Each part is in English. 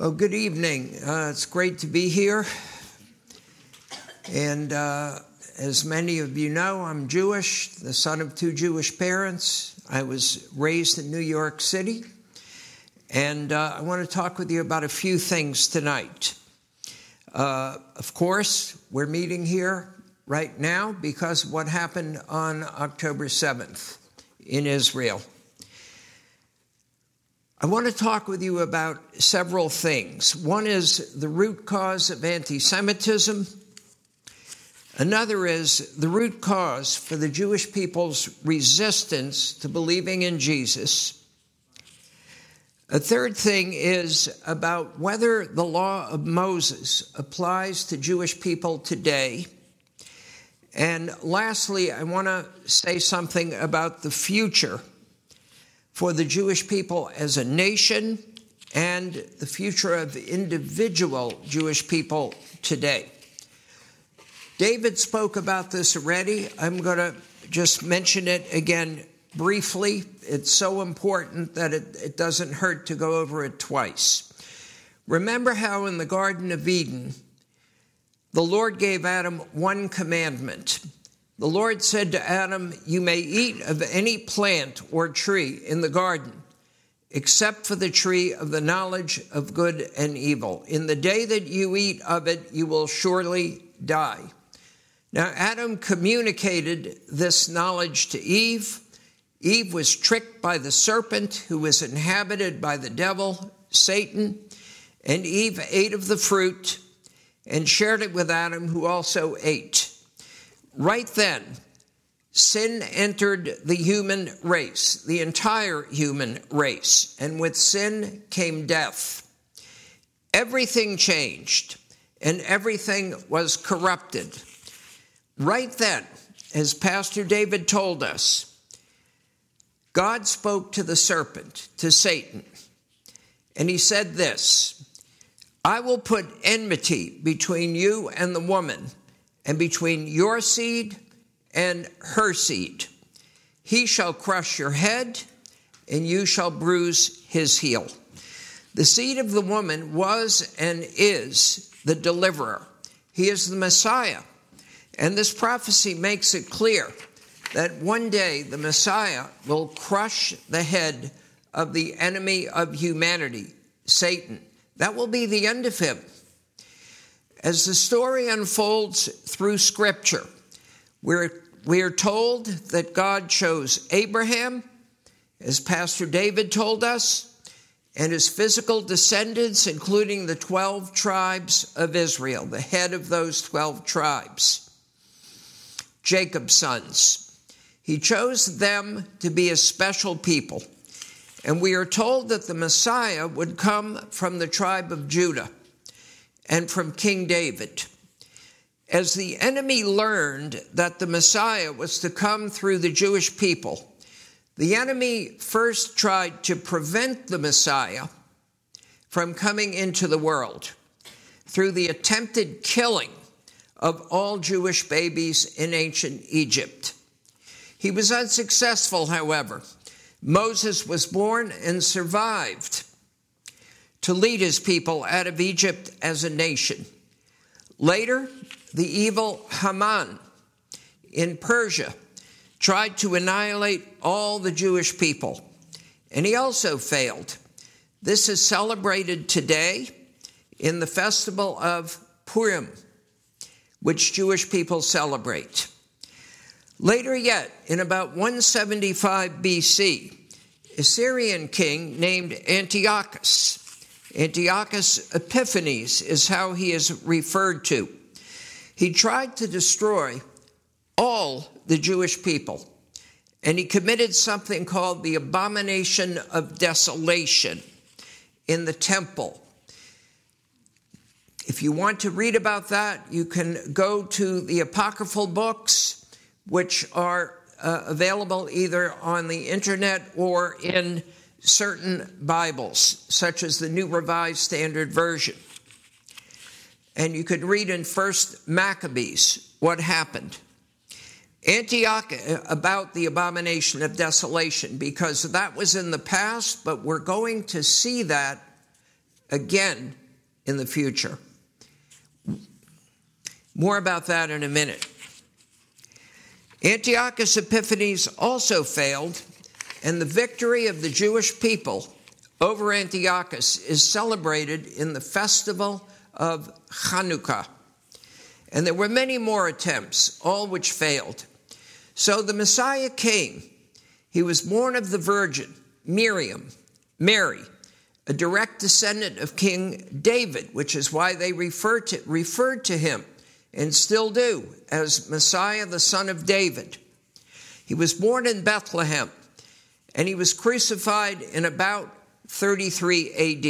Well, good evening. Uh, it's great to be here. And uh, as many of you know, I'm Jewish, the son of two Jewish parents. I was raised in New York City. And uh, I want to talk with you about a few things tonight. Uh, of course, we're meeting here right now because what happened on October 7th in Israel. I want to talk with you about several things. One is the root cause of anti Semitism. Another is the root cause for the Jewish people's resistance to believing in Jesus. A third thing is about whether the law of Moses applies to Jewish people today. And lastly, I want to say something about the future for the Jewish people as a nation and the future of individual Jewish people today. David spoke about this already. I'm going to just mention it again briefly. It's so important that it, it, doesn't hurt to go over it twice. Remember how in the Garden of Eden, the Lord gave Adam one commandment the Lord said to Adam, You may eat of any plant or tree in the garden, except for the tree of the knowledge of good and evil. In the day that you eat of it, you will surely die. Now, Adam communicated this knowledge to Eve. Eve was tricked by the serpent, who was inhabited by the devil, Satan, and Eve ate of the fruit and shared it with Adam, who also ate. Right then, sin entered the human race, the entire human race, and with sin came death. Everything changed and everything was corrupted. Right then, as Pastor David told us, God spoke to the serpent, to Satan, and he said this I will put enmity between you and the woman and between your seed and her seed. He shall crush your head, and you shall bruise his heel. The seed of the woman was and is the deliverer. He is the Messiah. And this prophecy makes it clear that one day the Messiah will crush the head of the enemy of humanity, Satan. That will be the end of him. As the story unfolds through Scripture, we're, we're told that God chose Abraham, as Pastor David told us, and his physical descendants, including the 12 tribes of Israel, the head of those 12 tribes, Jacob's sons. He chose them to be a special people. And we are told that the Messiah would come from the tribe of Judah and from King David. As the enemy learned that the Messiah was to come through the Jewish people, the enemy first tried to prevent the Messiah from coming into the world through the attempted killing of all Jewish babies in ancient Egypt. He was unsuccessful, however. Moses was born and survived to lead his people out of Egypt as a nation. Later, the evil Haman in Persia tried to annihilate all the Jewish people, and he also failed. This is celebrated today in the festival of Purim, which Jewish people celebrate. Later yet, in about 175 BC, a Syrian king named Antiochus Antiochus Epiphanes is how he is referred to. He tried to destroy all the Jewish people, and he committed something called the abomination of desolation in the temple. If you want to read about that, you can go to the apocryphal books, which are uh, available either on the internet or in certain Bibles, such as the New Revised Standard Version. And you could read in First Maccabees what happened. Antioch uh, about the abomination of desolation, because that was in the past, but we're going to see that again in the future. More about that in a minute. Antiochus Epiphanes also failed, and the victory of the Jewish people over Antiochus is celebrated in the festival of Hanukkah. And there were many more attempts, all which failed. So the Messiah came. He was born of the Virgin, Miriam, Mary, a direct descendant of King David, which is why they refer to, referred to him and still do as Messiah, the son of David. He was born in Bethlehem and he was crucified in about 33 AD.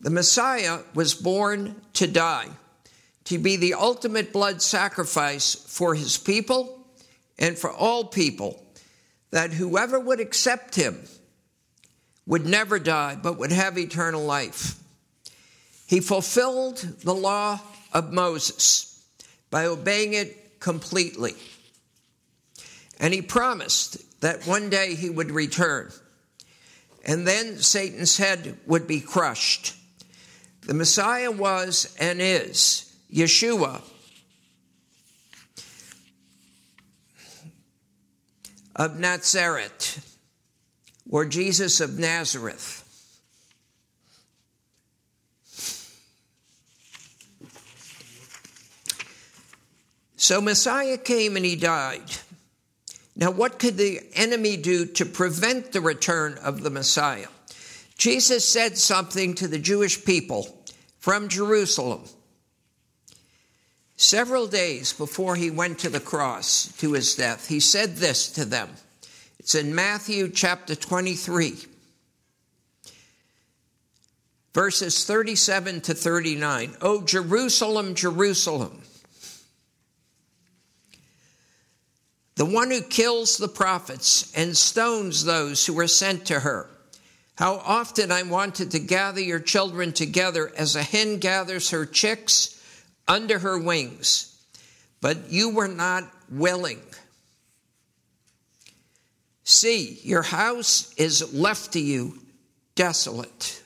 The Messiah was born to die, to be the ultimate blood sacrifice for his people and for all people, that whoever would accept him would never die, but would have eternal life. He fulfilled the law of Moses by obeying it completely. And he promised that one day he would return. And then Satan's head would be crushed. The Messiah was and is Yeshua. Of Nazareth, or Jesus of Nazareth. So Messiah came and he died. Now, what could the enemy do to prevent the return of the Messiah? Jesus said something to the Jewish people from Jerusalem several days before he went to the cross to his death. He said this to them. It's in Matthew chapter 23, verses 37 to 39. Oh, Jerusalem, Jerusalem, the one who kills the prophets and stones those who are sent to her. How often I wanted to gather your children together as a hen gathers her chicks under her wings, but you were not willing. See, your house is left to you desolate.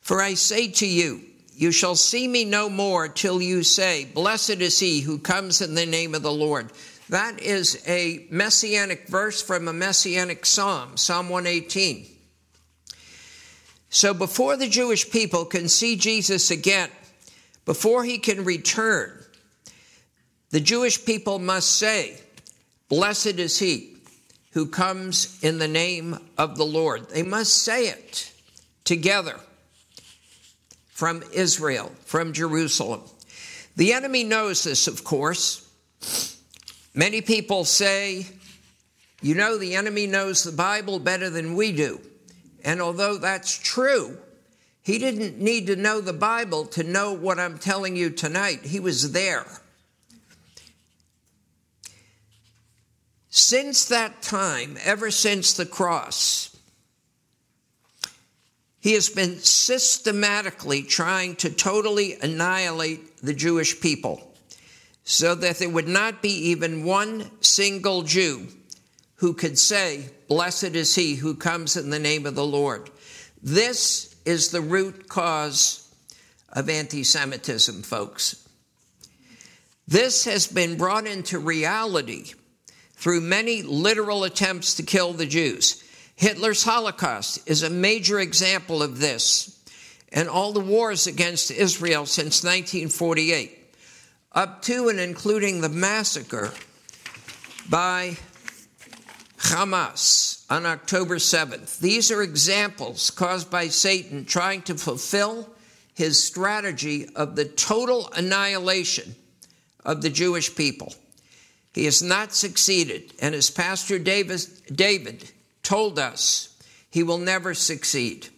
For I say to you, you shall see me no more till you say, Blessed is he who comes in the name of the Lord. That is a messianic verse from a messianic psalm, Psalm 118. So before the Jewish people can see Jesus again, before he can return, the Jewish people must say, Blessed is he who comes in the name of the Lord. They must say it together from Israel, from Jerusalem. The enemy knows this, of course. Many people say, you know, the enemy knows the Bible better than we do. And although that's true, he didn't need to know the Bible to know what I'm telling you tonight. He was there. Since that time, ever since the cross, he has been systematically trying to totally annihilate the Jewish people so that there would not be even one single Jew who could say, Blessed is he who comes in the name of the Lord. This is the root cause of anti Semitism, folks. This has been brought into reality through many literal attempts to kill the Jews. Hitler's Holocaust is a major example of this, and all the wars against Israel since 1948 up to and including the massacre by Hamas on October 7th. These are examples caused by Satan trying to fulfill his strategy of the total annihilation of the Jewish people. He has not succeeded, and as Pastor David, David told us, he will never succeed.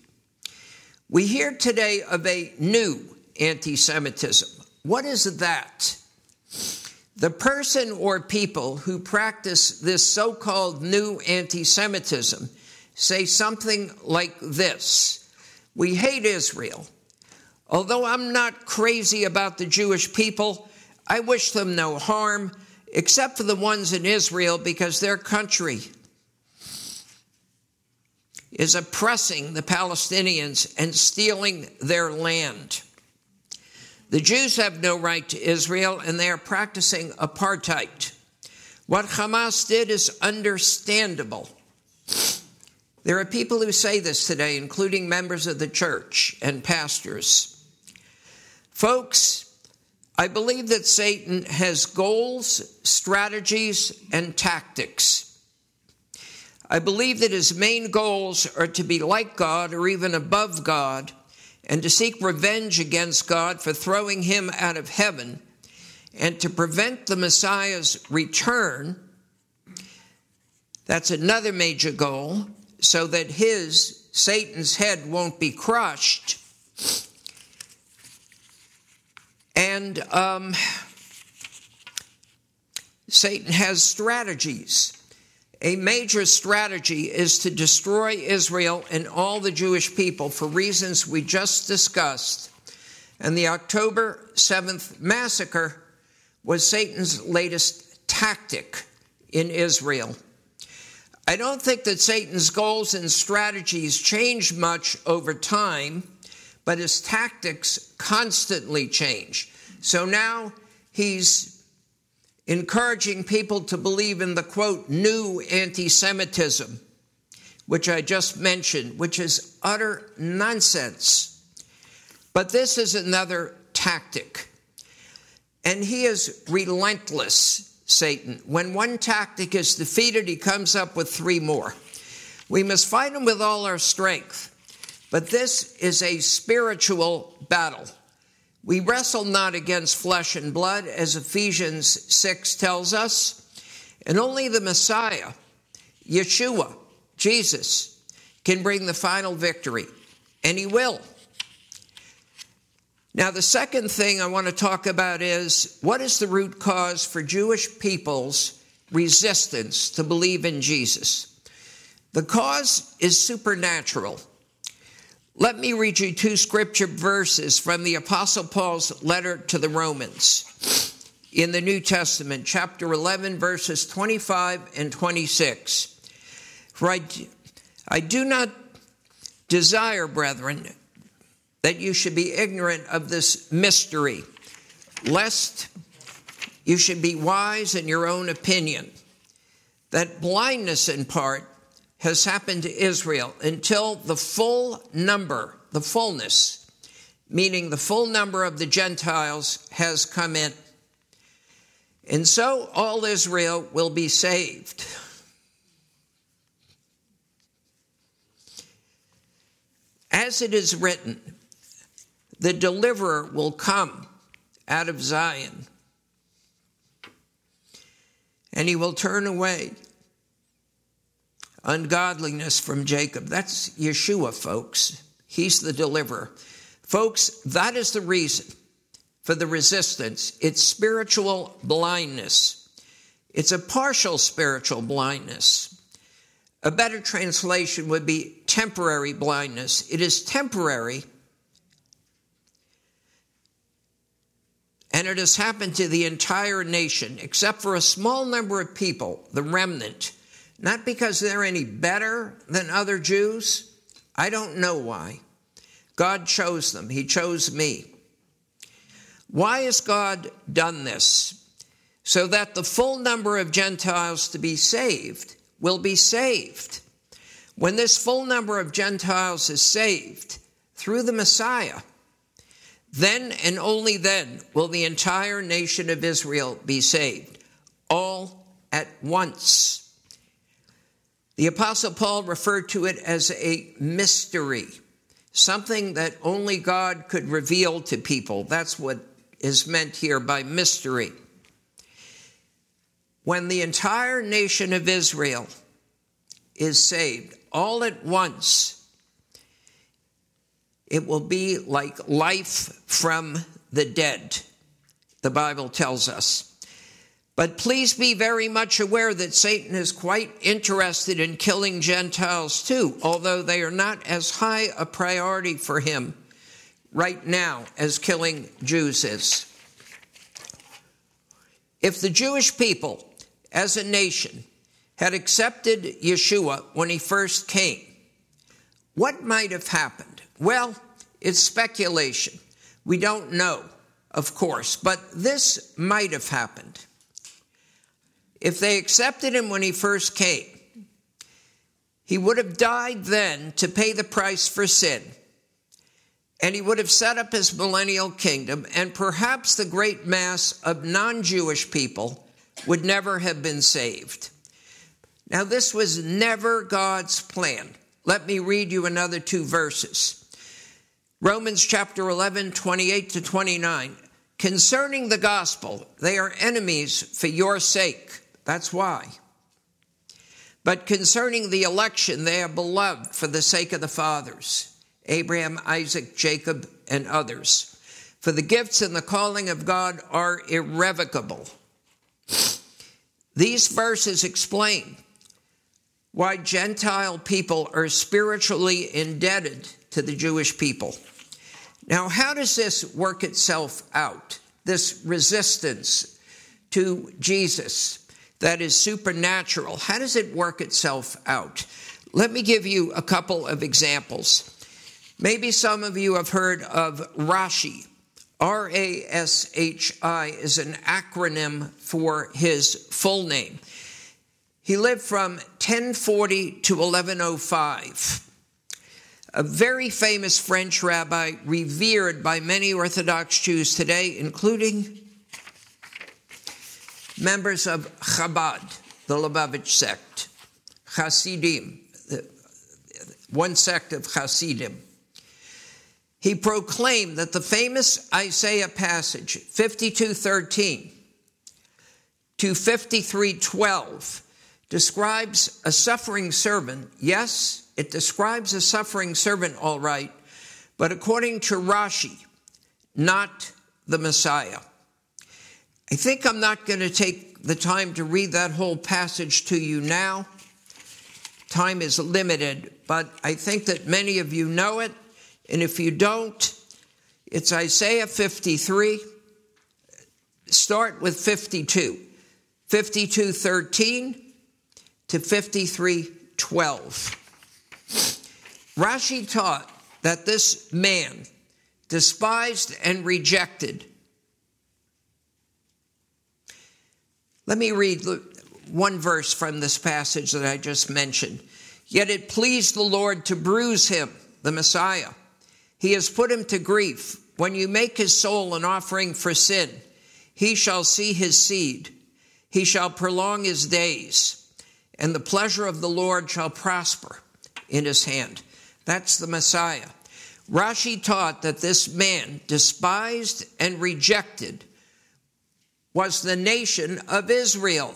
We hear today of a new anti Semitism, what is that? The person or people who practice this so called new anti Semitism say something like this We hate Israel. Although I'm not crazy about the Jewish people, I wish them no harm, except for the ones in Israel because their country is oppressing the Palestinians and stealing their land. The Jews have no right to Israel and they are practicing apartheid. What Hamas did is understandable. There are people who say this today, including members of the church and pastors. Folks, I believe that Satan has goals, strategies, and tactics. I believe that his main goals are to be like God or even above God and to seek revenge against God for throwing him out of heaven and to prevent the Messiah's return. That's another major goal, so that his, Satan's head, won't be crushed. And um, Satan has strategies. A major strategy is to destroy Israel and all the Jewish people for reasons we just discussed. And the October 7th massacre was Satan's latest tactic in Israel. I don't think that Satan's goals and strategies change much over time, but his tactics constantly change. So now he's encouraging people to believe in the quote, new anti Semitism, which I just mentioned, which is utter nonsense. But this is another tactic. And he is relentless, Satan. When one tactic is defeated, he comes up with three more. We must fight him with all our strength. But this is a spiritual battle. We wrestle not against flesh and blood, as Ephesians 6 tells us, and only the Messiah, Yeshua, Jesus, can bring the final victory, and he will. Now, the second thing I want to talk about is what is the root cause for Jewish people's resistance to believe in Jesus? The cause is supernatural. Let me read you two scripture verses from the Apostle Paul's letter to the Romans in the New Testament, chapter 11, verses 25 and 26. For I, I do not desire, brethren, that you should be ignorant of this mystery, lest you should be wise in your own opinion. That blindness in part has happened to Israel until the full number, the fullness, meaning the full number of the Gentiles has come in. And so all Israel will be saved. As it is written, the deliverer will come out of Zion, and he will turn away ungodliness from Jacob. That's Yeshua, folks. He's the deliverer. Folks, that is the reason for the resistance. It's spiritual blindness. It's a partial spiritual blindness. A better translation would be temporary blindness. It is temporary and it has happened to the entire nation, except for a small number of people, the remnant. Not because they're any better than other Jews. I don't know why. God chose them, He chose me. Why has God done this? So that the full number of Gentiles to be saved will be saved. When this full number of Gentiles is saved through the Messiah, then and only then will the entire nation of Israel be saved, all at once. The Apostle Paul referred to it as a mystery, something that only God could reveal to people. That's what is meant here by mystery. When the entire nation of Israel is saved all at once, it will be like life from the dead, the Bible tells us. But please be very much aware that Satan is quite interested in killing Gentiles too, although they are not as high a priority for him right now as killing Jews is. If the Jewish people as a nation had accepted Yeshua when he first came, What might have happened? Well, it's speculation. We don't know, of course, but this might have happened. If they accepted him when he first came, he would have died then to pay the price for sin. And he would have set up his millennial kingdom, and perhaps the great mass of non Jewish people would never have been saved. Now, this was never God's plan. Let me read you another two verses. Romans chapter 11, 28 to 29. Concerning the gospel, they are enemies for your sake. That's why. But concerning the election, they are beloved for the sake of the fathers Abraham, Isaac, Jacob, and others. For the gifts and the calling of God are irrevocable. These verses explain why Gentile people are spiritually indebted to the Jewish people. Now, how does this work itself out? This resistance to Jesus that is supernatural, how does it work itself out? Let me give you a couple of examples. Maybe some of you have heard of Rashi. R A S H I is an acronym for his full name. He lived from 1040 to 1105 a very famous French rabbi, revered by many Orthodox Jews today, including members of Chabad, the Lubavitch sect, Hasidim, one sect of Hasidim. He proclaimed that the famous Isaiah passage, 52:13 to 53:12, describes a suffering servant, yes, it describes a suffering servant, all right, but according to Rashi, not the Messiah. I think I'm not going to take the time to read that whole passage to you now. Time is limited, but I think that many of you know it. And if you don't, it's Isaiah 53. Start with 52. 52 13 to 53 12. Rashi taught that this man, despised and rejected, let me read one verse from this passage that I just mentioned. Yet it pleased the Lord to bruise him, the Messiah. He has put him to grief. When you make his soul an offering for sin, he shall see his seed. He shall prolong his days, and the pleasure of the Lord shall prosper in his hand. That's the Messiah. Rashi taught that this man, despised and rejected, was the nation of Israel.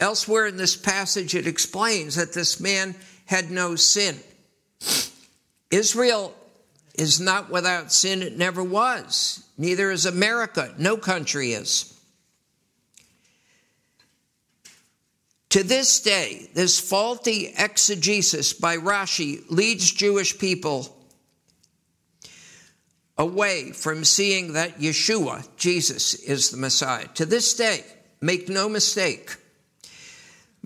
Elsewhere in this passage, it explains that this man had no sin. Israel is not without sin, it never was. Neither is America. No country is. To this day, this faulty exegesis by Rashi leads Jewish people away from seeing that Yeshua, Jesus, is the Messiah. To this day, make no mistake,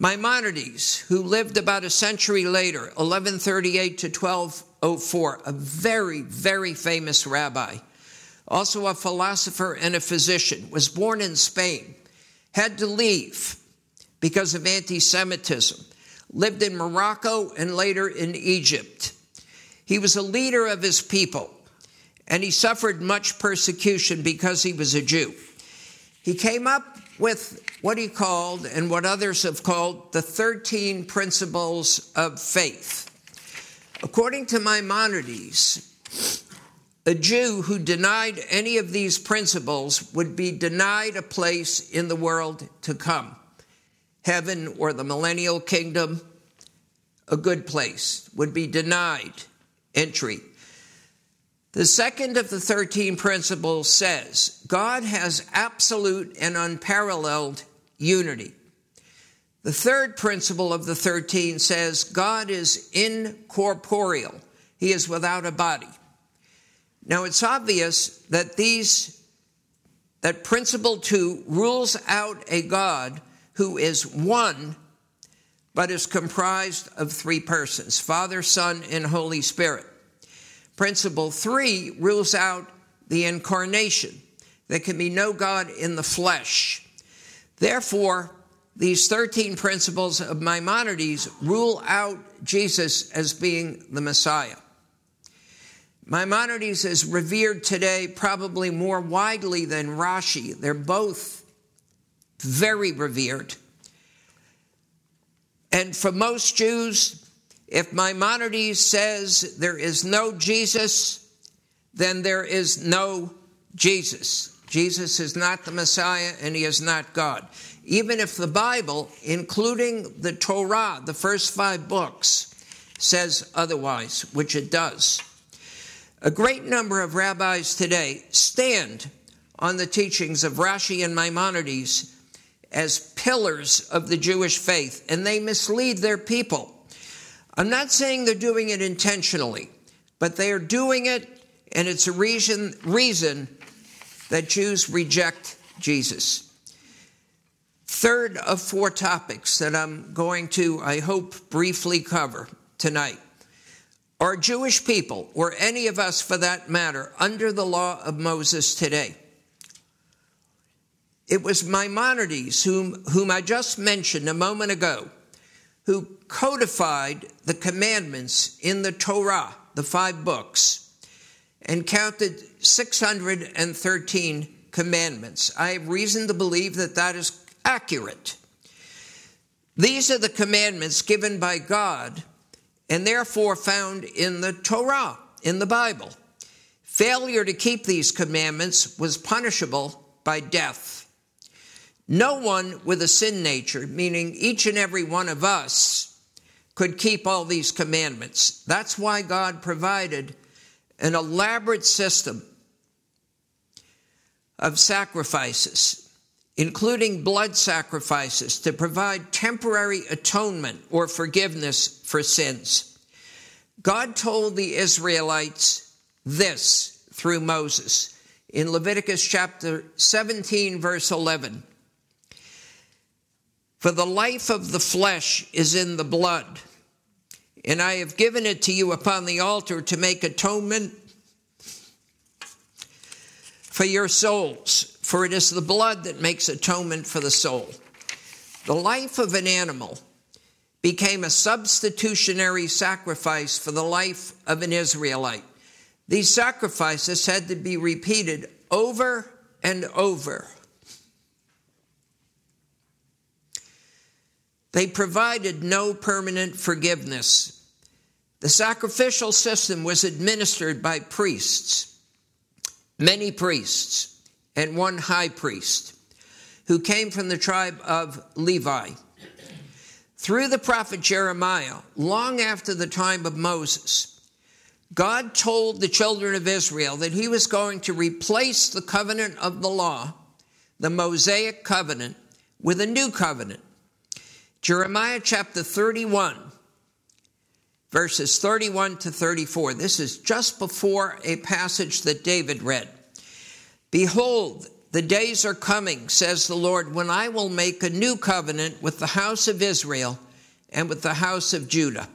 Maimonides, who lived about a century later, 1138 to 1204, a very, very famous rabbi, also a philosopher and a physician, was born in Spain, had to leave because of anti Semitism, lived in Morocco and later in Egypt. He was a leader of his people, and he suffered much persecution because he was a Jew. He came up with what he called, and what others have called, the 13 principles of faith. According to Maimonides, a Jew who denied any of these principles would be denied a place in the world to come heaven or the millennial kingdom, a good place, would be denied entry. The second of the 13 principles says God has absolute and unparalleled unity. The third principle of the 13 says God is incorporeal, He is without a body. Now it's obvious that these, that principle two rules out a God who is one, but is comprised of three persons Father, Son, and Holy Spirit. Principle three rules out the incarnation. There can be no God in the flesh. Therefore, these 13 principles of Maimonides rule out Jesus as being the Messiah. Maimonides is revered today probably more widely than Rashi. They're both very revered. And for most Jews, if Maimonides says there is no Jesus, then there is no Jesus. Jesus is not the Messiah and he is not God. Even if the Bible, including the Torah, the first five books, says otherwise, which it does. A great number of rabbis today stand on the teachings of Rashi and Maimonides as pillars of the Jewish faith, and they mislead their people. I'm not saying they're doing it intentionally, but they are doing it, and it's a reason, reason that Jews reject Jesus. Third of four topics that I'm going to, I hope, briefly cover tonight are Jewish people, or any of us for that matter, under the law of Moses today? It was Maimonides, whom, whom I just mentioned a moment ago, who codified the commandments in the Torah, the five books, and counted 613 commandments. I have reason to believe that that is accurate. These are the commandments given by God and therefore found in the Torah, in the Bible. Failure to keep these commandments was punishable by death. No one with a sin nature, meaning each and every one of us, could keep all these commandments. That's why God provided an elaborate system of sacrifices, including blood sacrifices, to provide temporary atonement or forgiveness for sins. God told the Israelites this through Moses in Leviticus chapter 17, verse 11. For the life of the flesh is in the blood, and I have given it to you upon the altar to make atonement for your souls, for it is the blood that makes atonement for the soul. The life of an animal became a substitutionary sacrifice for the life of an Israelite. These sacrifices had to be repeated over and over. They provided no permanent forgiveness. The sacrificial system was administered by priests many priests and one high priest who came from the tribe of Levi. Through the prophet Jeremiah, long after the time of Moses, God told the children of Israel that he was going to replace the covenant of the law, the Mosaic covenant, with a new covenant. Jeremiah chapter 31, verses 31 to 34. This is just before a passage that David read. Behold, the days are coming, says the Lord, when I will make a new covenant with the house of Israel and with the house of Judah.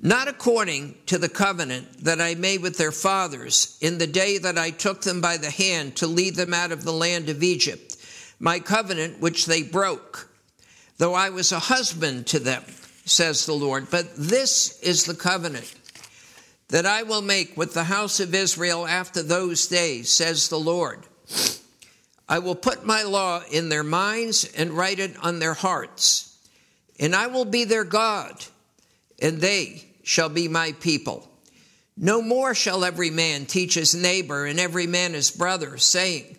Not according to the covenant that I made with their fathers in the day that I took them by the hand to lead them out of the land of Egypt, my covenant which they broke, though I was a husband to them says the Lord. But this is the covenant that I will make with the house of Israel after those days, says the Lord. I will put my law in their minds and write it on their hearts, and I will be their God, and they shall be my people. No more shall every man teach his neighbor and every man his brother, saying,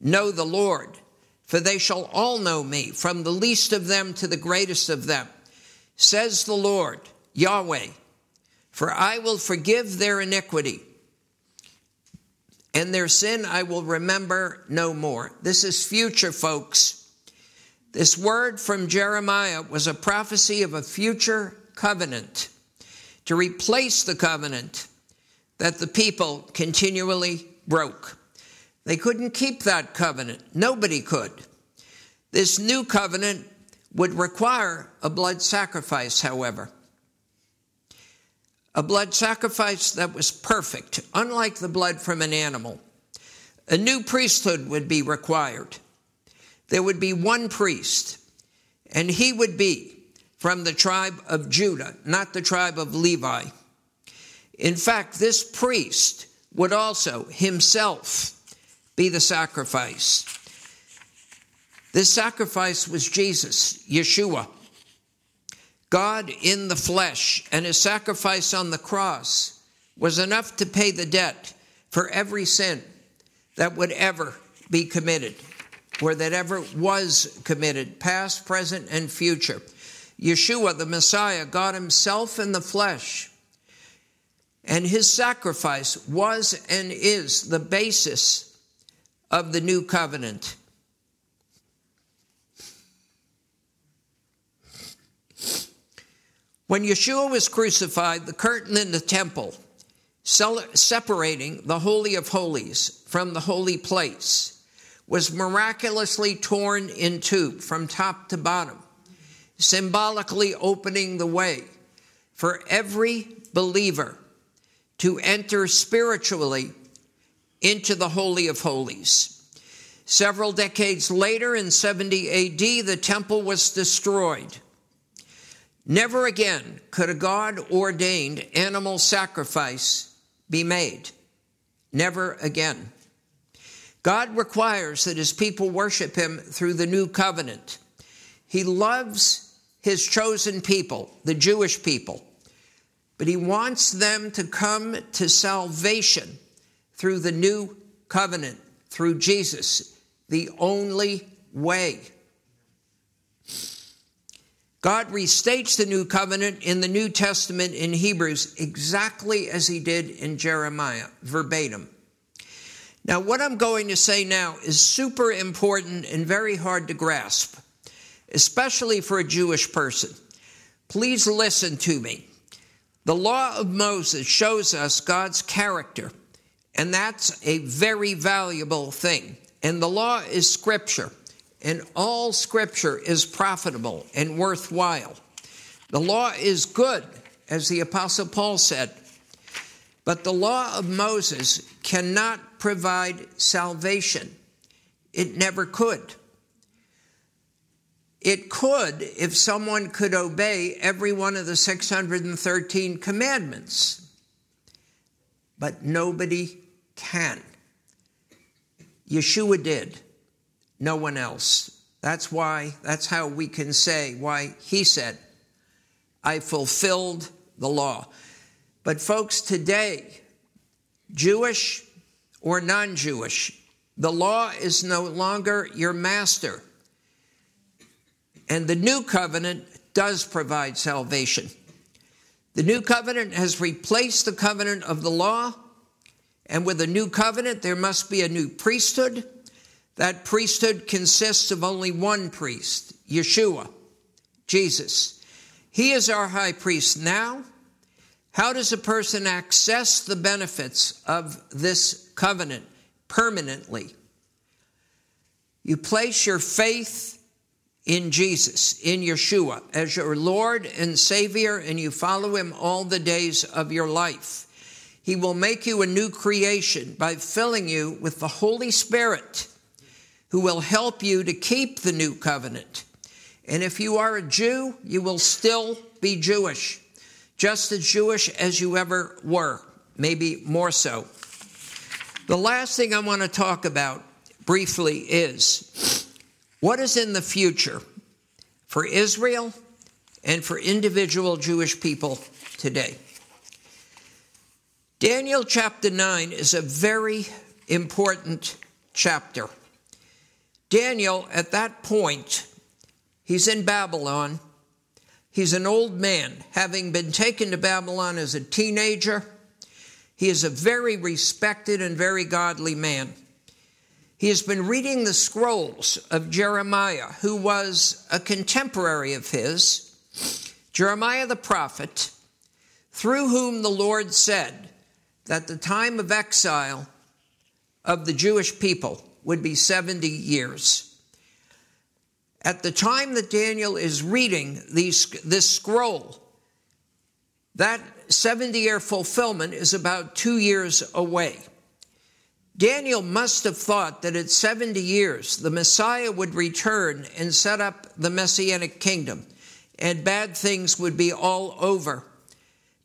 Know the Lord, for they shall all know me, from the least of them to the greatest of them says the Lord, Yahweh, for I will forgive their iniquity, and their sin I will remember no more. This is future, folks. This word from Jeremiah was a prophecy of a future covenant to replace the covenant that the people continually broke. They couldn't keep that covenant. Nobody could. This new covenant would require a blood sacrifice, however. A blood sacrifice that was perfect, unlike the blood from an animal. A new priesthood would be required. There would be one priest, and he would be from the tribe of Judah, not the tribe of Levi. In fact, this priest would also himself be the sacrifice. This sacrifice was Jesus, Yeshua, God in the flesh, and his sacrifice on the cross was enough to pay the debt for every sin that would ever be committed or that ever was committed, past, present, and future. Yeshua, the Messiah, God Himself in the flesh. And His sacrifice was and is the basis of the new covenant. When Yeshua was crucified, the curtain in the temple separating the Holy of Holies from the holy place was miraculously torn in two from top to bottom symbolically opening the way for every believer to enter spiritually into the Holy of Holies. Several decades later, in 70 AD, the temple was destroyed. Never again could a God ordained animal sacrifice be made. Never again. God requires that his people worship him through the new covenant. He loves his chosen people, the Jewish people. But he wants them to come to salvation through the new covenant, through Jesus, the only way. God restates the new covenant in the New Testament in Hebrews exactly as he did in Jeremiah, verbatim. Now, what I'm going to say now is super important and very hard to grasp especially for a Jewish person. Please listen to me. The law of Moses shows us God's character, and that's a very valuable thing. And the law is scripture, and all scripture is profitable and worthwhile. The law is good, as the Apostle Paul said, but the law of Moses cannot provide salvation. It never could. It could if someone could obey every one of the 613 commandments, but nobody can. Yeshua did, no one else. That's why, that's how we can say why he said, I fulfilled the law. But, folks, today, Jewish or non Jewish, the law is no longer your master. And the new covenant does provide salvation. The new covenant has replaced the covenant of the law. And with a new covenant, there must be a new priesthood. That priesthood consists of only one priest, Yeshua, Jesus. He is our high priest now. How does a person access the benefits of this covenant permanently? You place your faith in Jesus, in Yeshua, as your Lord and Savior, and you follow him all the days of your life. He will make you a new creation by filling you with the Holy Spirit, who will help you to keep the new covenant. And if you are a Jew, you will still be Jewish, just as Jewish as you ever were, maybe more so. The last thing I want to talk about briefly is what is in the future for Israel and for individual Jewish people today? Daniel chapter 9 is a very important chapter. Daniel, at that point, he's in Babylon. He's an old man, having been taken to Babylon as a teenager. He is a very respected and very godly man. He has been reading the scrolls of Jeremiah, who was a contemporary of his, Jeremiah the prophet, through whom the Lord said that the time of exile of the Jewish people would be 70 years. At the time that Daniel is reading these, this scroll, that 70 year fulfillment is about two years away. Daniel must have thought that at 70 years the Messiah would return and set up the Messianic kingdom, and bad things would be all over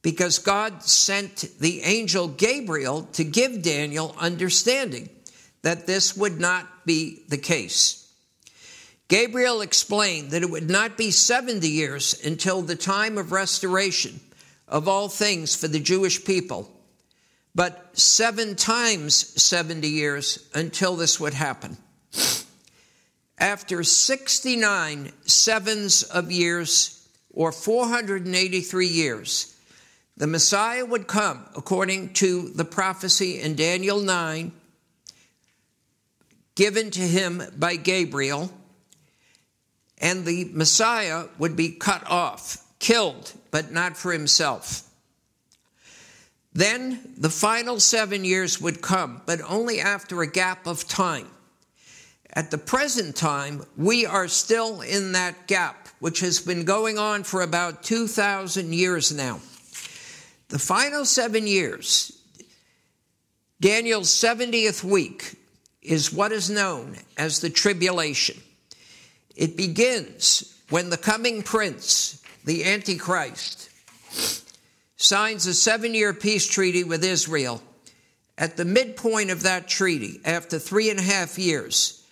because God sent the angel Gabriel to give Daniel understanding that this would not be the case. Gabriel explained that it would not be 70 years until the time of restoration of all things for the Jewish people, but seven times 70 years until this would happen. After 69 sevens of years, or 483 years, the Messiah would come according to the prophecy in Daniel 9, given to him by Gabriel, and the Messiah would be cut off, killed, but not for himself. Then the final seven years would come, but only after a gap of time. At the present time, we are still in that gap, which has been going on for about 2,000 years now. The final seven years, Daniel's 70th week, is what is known as the tribulation. It begins when the coming prince, the Antichrist, signs a seven year peace treaty with Israel. At the midpoint of that treaty, after three and a half years,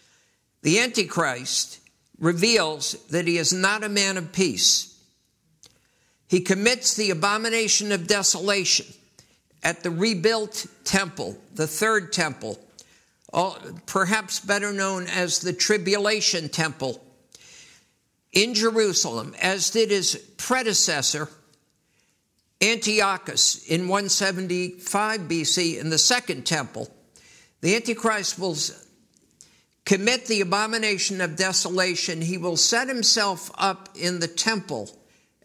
the Antichrist reveals that he is not a man of peace. He commits the abomination of desolation at the rebuilt temple, the third temple, perhaps better known as the Tribulation Temple in Jerusalem, as did his predecessor, Antiochus, in 175 BC in the Second Temple. The Antichrist will commit the abomination of desolation. He will set himself up in the temple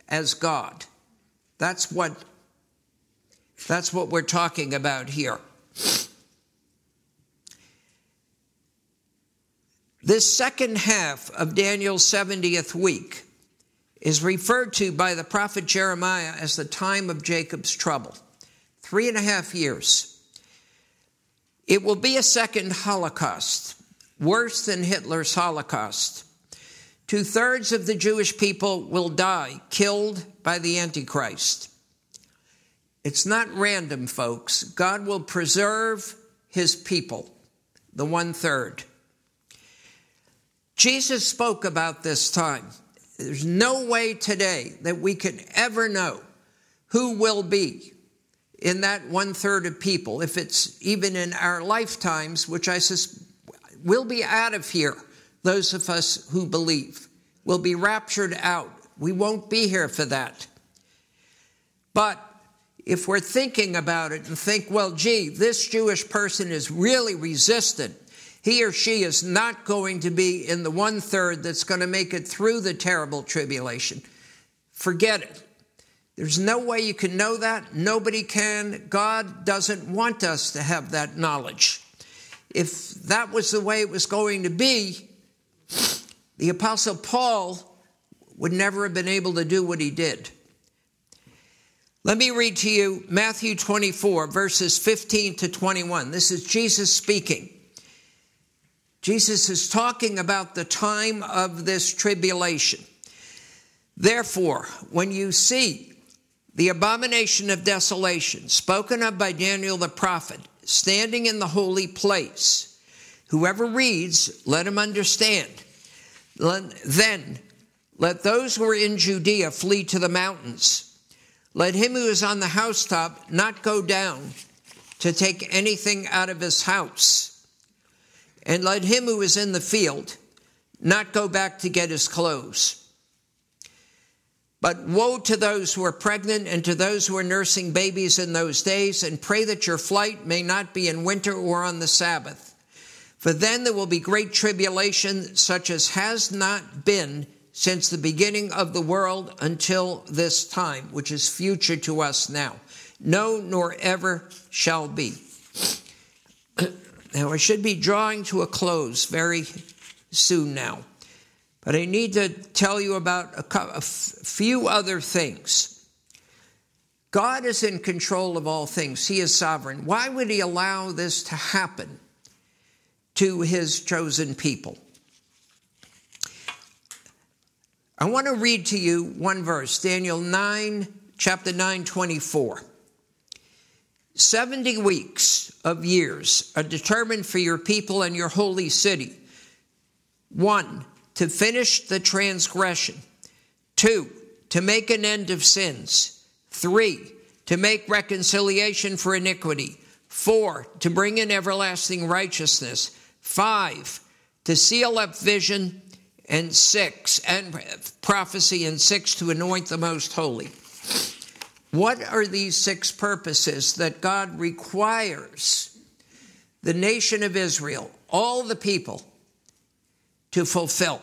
as God. That's what, that's what we're talking about here. This second half of Daniel's 70th week is referred to by the prophet Jeremiah as the time of Jacob's trouble. Three and a half years. It will be a second Holocaust, worse than Hitler's Holocaust. Two thirds of the Jewish people will die, killed by the Antichrist. It's not random, folks. God will preserve his people, the one third. Jesus spoke about this time. There's no way today that we can ever know who will be in that one third of people, if it's even in our lifetimes, which I suspect will be out of here, those of us who believe. will be raptured out. We won't be here for that. But if we're thinking about it and think, well, gee, this Jewish person is really resistant he or she is not going to be in the one third that's going to make it through the terrible tribulation. Forget it. There's no way you can know that. Nobody can. God doesn't want us to have that knowledge. If that was the way it was going to be, the Apostle Paul would never have been able to do what he did. Let me read to you Matthew 24, verses 15 to 21. This is Jesus speaking. Jesus is talking about the time of this tribulation. Therefore, when you see the abomination of desolation spoken of by Daniel the prophet standing in the holy place, whoever reads, let him understand. Then let those who are in Judea flee to the mountains. Let him who is on the housetop not go down to take anything out of his house and let him who is in the field not go back to get his clothes. But woe to those who are pregnant and to those who are nursing babies in those days, and pray that your flight may not be in winter or on the Sabbath. For then there will be great tribulation, such as has not been since the beginning of the world until this time, which is future to us now. No, nor ever shall be. Now, I should be drawing to a close very soon now. But I need to tell you about a, few other things. God is in control of all things, He is sovereign. Why would He allow this to happen to His chosen people? I want to read to you one verse, Daniel 9, chapter 9, 24. 70 weeks of years are determined for your people and your holy city. One, to finish the transgression. Two, to make an end of sins. Three, to make reconciliation for iniquity. Four, to bring in everlasting righteousness. Five, to seal up vision. And six, and prophecy. And six, to anoint the most holy. What are these six purposes that God requires the nation of Israel, all the people, to fulfill?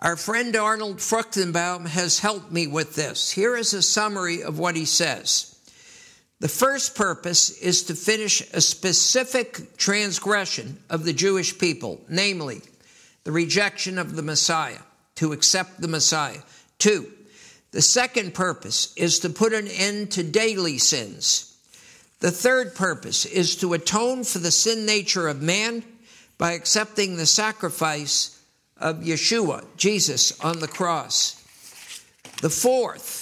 Our friend Arnold Fruchtenbaum has helped me with this. Here is a summary of what he says. The first purpose is to finish a specific transgression of the Jewish people, namely the rejection of the Messiah, to accept the Messiah. Two, the second purpose is to put an end to daily sins. The third purpose is to atone for the sin nature of man by accepting the sacrifice of Yeshua, Jesus, on the cross. The fourth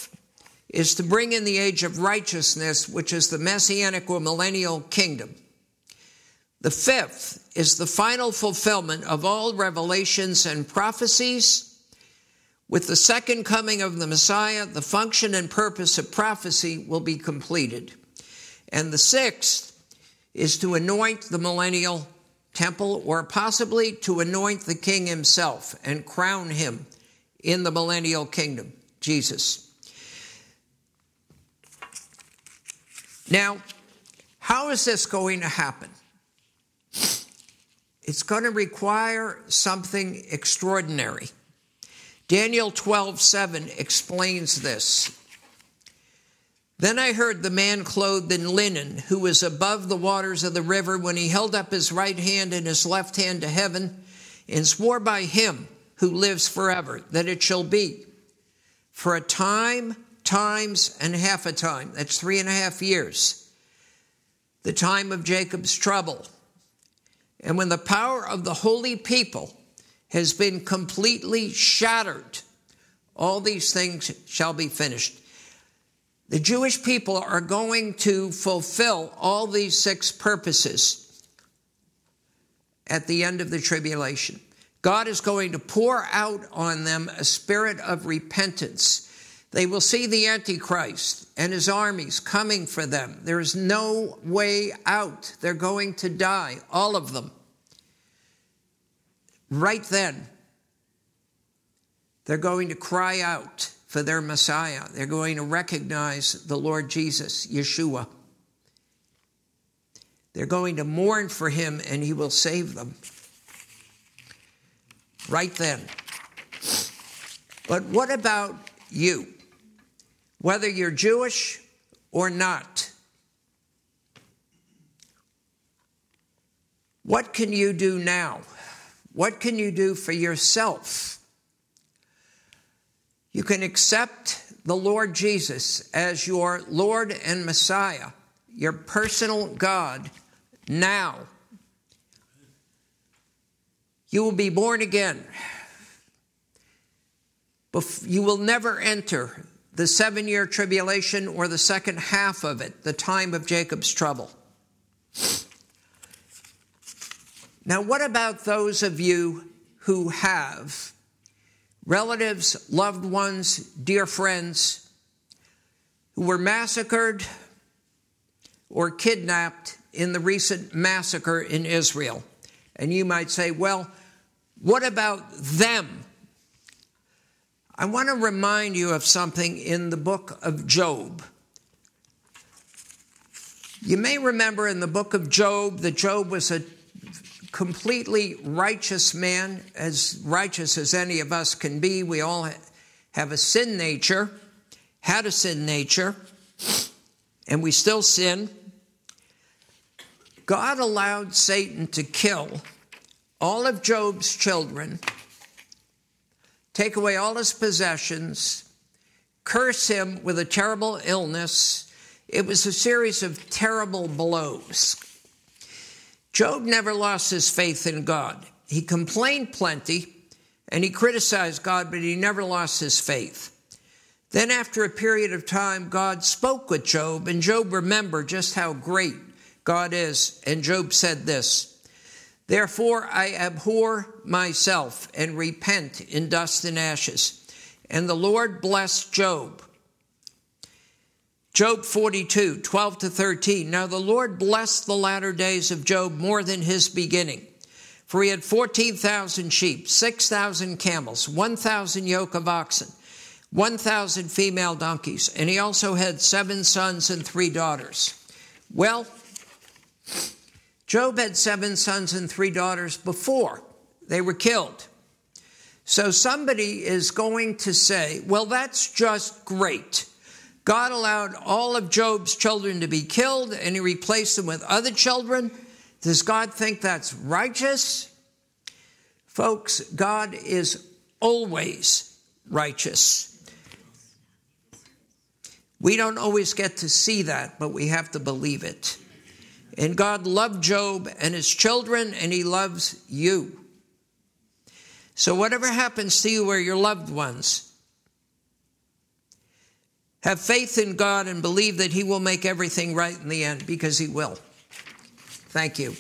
is to bring in the age of righteousness, which is the messianic or millennial kingdom. The fifth is the final fulfillment of all revelations and prophecies. With the second coming of the Messiah, the function and purpose of prophecy will be completed. And the sixth is to anoint the millennial temple, or possibly to anoint the king himself and crown him in the millennial kingdom, Jesus. Now, how is this going to happen? It's going to require something extraordinary. Daniel 12:7 explains this. Then I heard the man clothed in linen, who was above the waters of the river, when he held up his right hand and his left hand to heaven, and swore by him who lives forever that it shall be for a time, times, and half a time. That's three and a half years. The time of Jacob's trouble. And when the power of the holy people has been completely shattered. All these things shall be finished. The Jewish people are going to fulfill all these six purposes at the end of the tribulation. God is going to pour out on them a spirit of repentance. They will see the Antichrist and his armies coming for them. There is no way out. They're going to die, all of them right then, they're going to cry out for their Messiah. They're going to recognize the Lord Jesus, Yeshua. They're going to mourn for him and he will save them. Right then. But what about you? Whether you're Jewish or not, what can you do now? What can you do for yourself? You can accept the Lord Jesus as your Lord and Messiah, your personal God, now. You will be born again. But you will never enter the seven year tribulation or the second half of it, the time of Jacob's trouble. Now, what about those of you who have relatives, loved ones, dear friends who were massacred or kidnapped in the recent massacre in Israel? And you might say, well, what about them? I want to remind you of something in the book of Job. You may remember in the book of Job that Job was a completely righteous man, as righteous as any of us can be. We all have a sin nature, had a sin nature, and we still sin. God allowed Satan to kill all of Job's children take away all his possessions, curse him with a terrible illness. It was a series of terrible blows. Job never lost his faith in God. He complained plenty and he criticized God, but he never lost his faith. Then, after a period of time, God spoke with Job, and Job remembered just how great God is. And Job said this Therefore, I abhor myself and repent in dust and ashes. And the Lord blessed Job. Job 42, 12 to 13. Now the Lord blessed the latter days of Job more than his beginning. For he had 14,000 sheep, 6,000 camels, 1,000 yoke of oxen, 1,000 female donkeys, and he also had seven sons and three daughters. Well, Job had seven sons and three daughters before they were killed. So somebody is going to say, well, that's just great. God allowed all of Job's children to be killed and he replaced them with other children. Does God think that's righteous? Folks, God is always righteous. We don't always get to see that, but we have to believe it. And God loved Job and his children, and he loves you. So, whatever happens to you or your loved ones, have faith in God and believe that He will make everything right in the end because He will. Thank you.